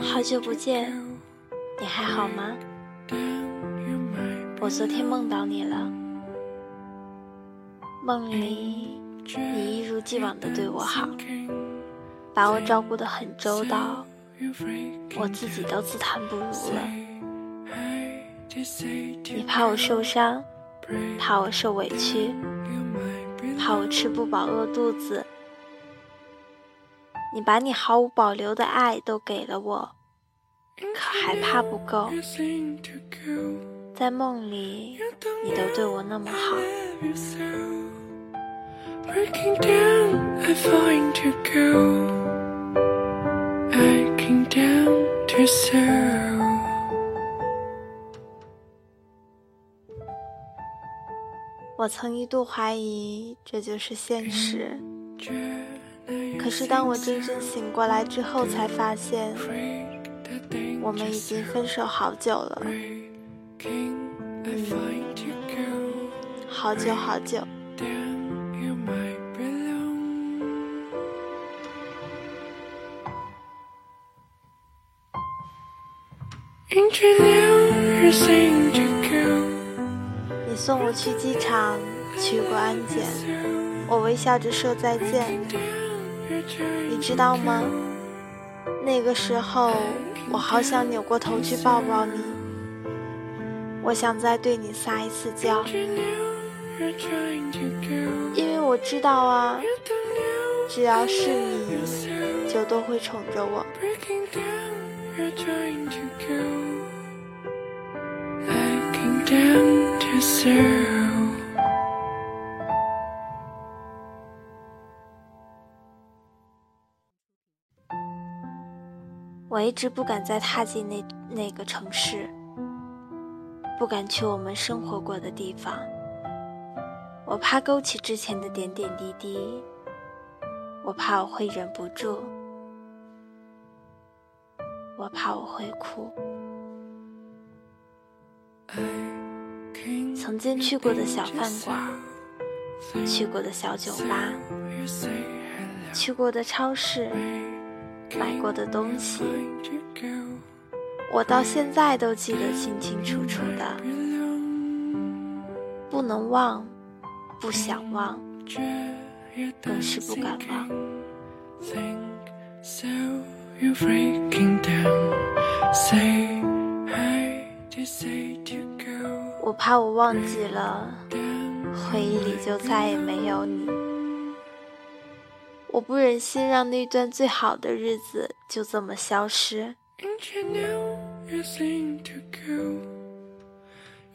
好久不见，你还好吗？我昨天梦到你了梦里你一如既往的对我好，把我照顾的很周到，我自己都自叹不如了。你怕我受伤怕我受委屈，怕我吃不饱饿肚子。你把你毫无保留的爱都给了我，可还怕不够？在梦里，你都对我那么好。我曾一度怀疑这就是现实。可是当我真正醒过来之后，才发现我们已经分手好久了，嗯，好久好久。你送我去机场，去过安检，我微笑着说再见。你知道吗？那个时候，我好想扭过头去抱抱你。我想再对你撒一次娇，因为我知道啊，只要是你，就都会宠着我。我一直不敢再踏进那那个城市，不敢去我们生活过的地方。我怕勾起之前的点点滴滴，我怕我会忍不住，我怕我会哭。曾经去过的小饭馆，去过的小酒吧，去过的超市。买过的东西，我到现在都记得清清楚楚的，不能忘，不想忘，更是不敢忘。怕我忘记了，回忆里就再也没有你。我不忍心让那段最好的日子就这么消失。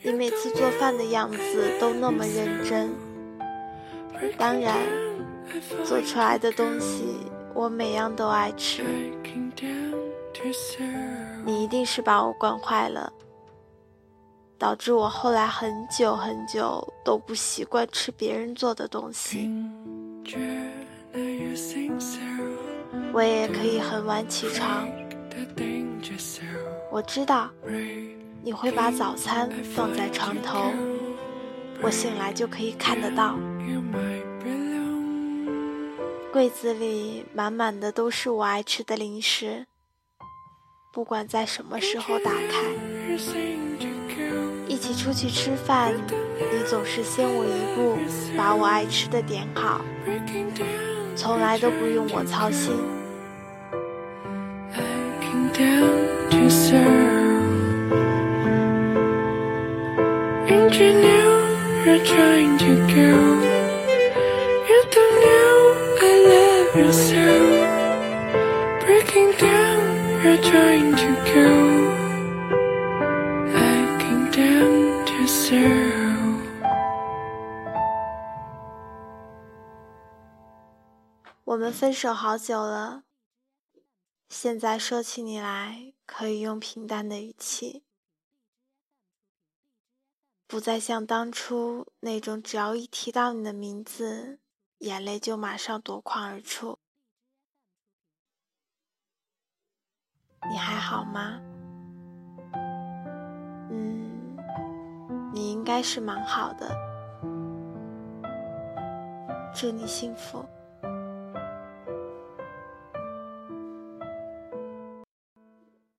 你每次做饭的样子都那么认真，当然，做出来的东西我每样都爱吃。你一定是把我惯坏了，导致我后来很久很久都不习惯吃别人做的东西。我也可以很晚起床。我知道你会把早餐放在床头，我醒来就可以看得到。柜子里满满的都是我爱吃的零食，不管在什么时候打开。出去吃饭，你总是先我一步把我爱吃的点好。从来都不用我操心。我们分手好久了，现在说起你来，可以用平淡的语气，不再像当初那种只要一提到你的名字，眼泪就马上夺眶而出。你还好吗？你应该是蛮好的。祝你幸福。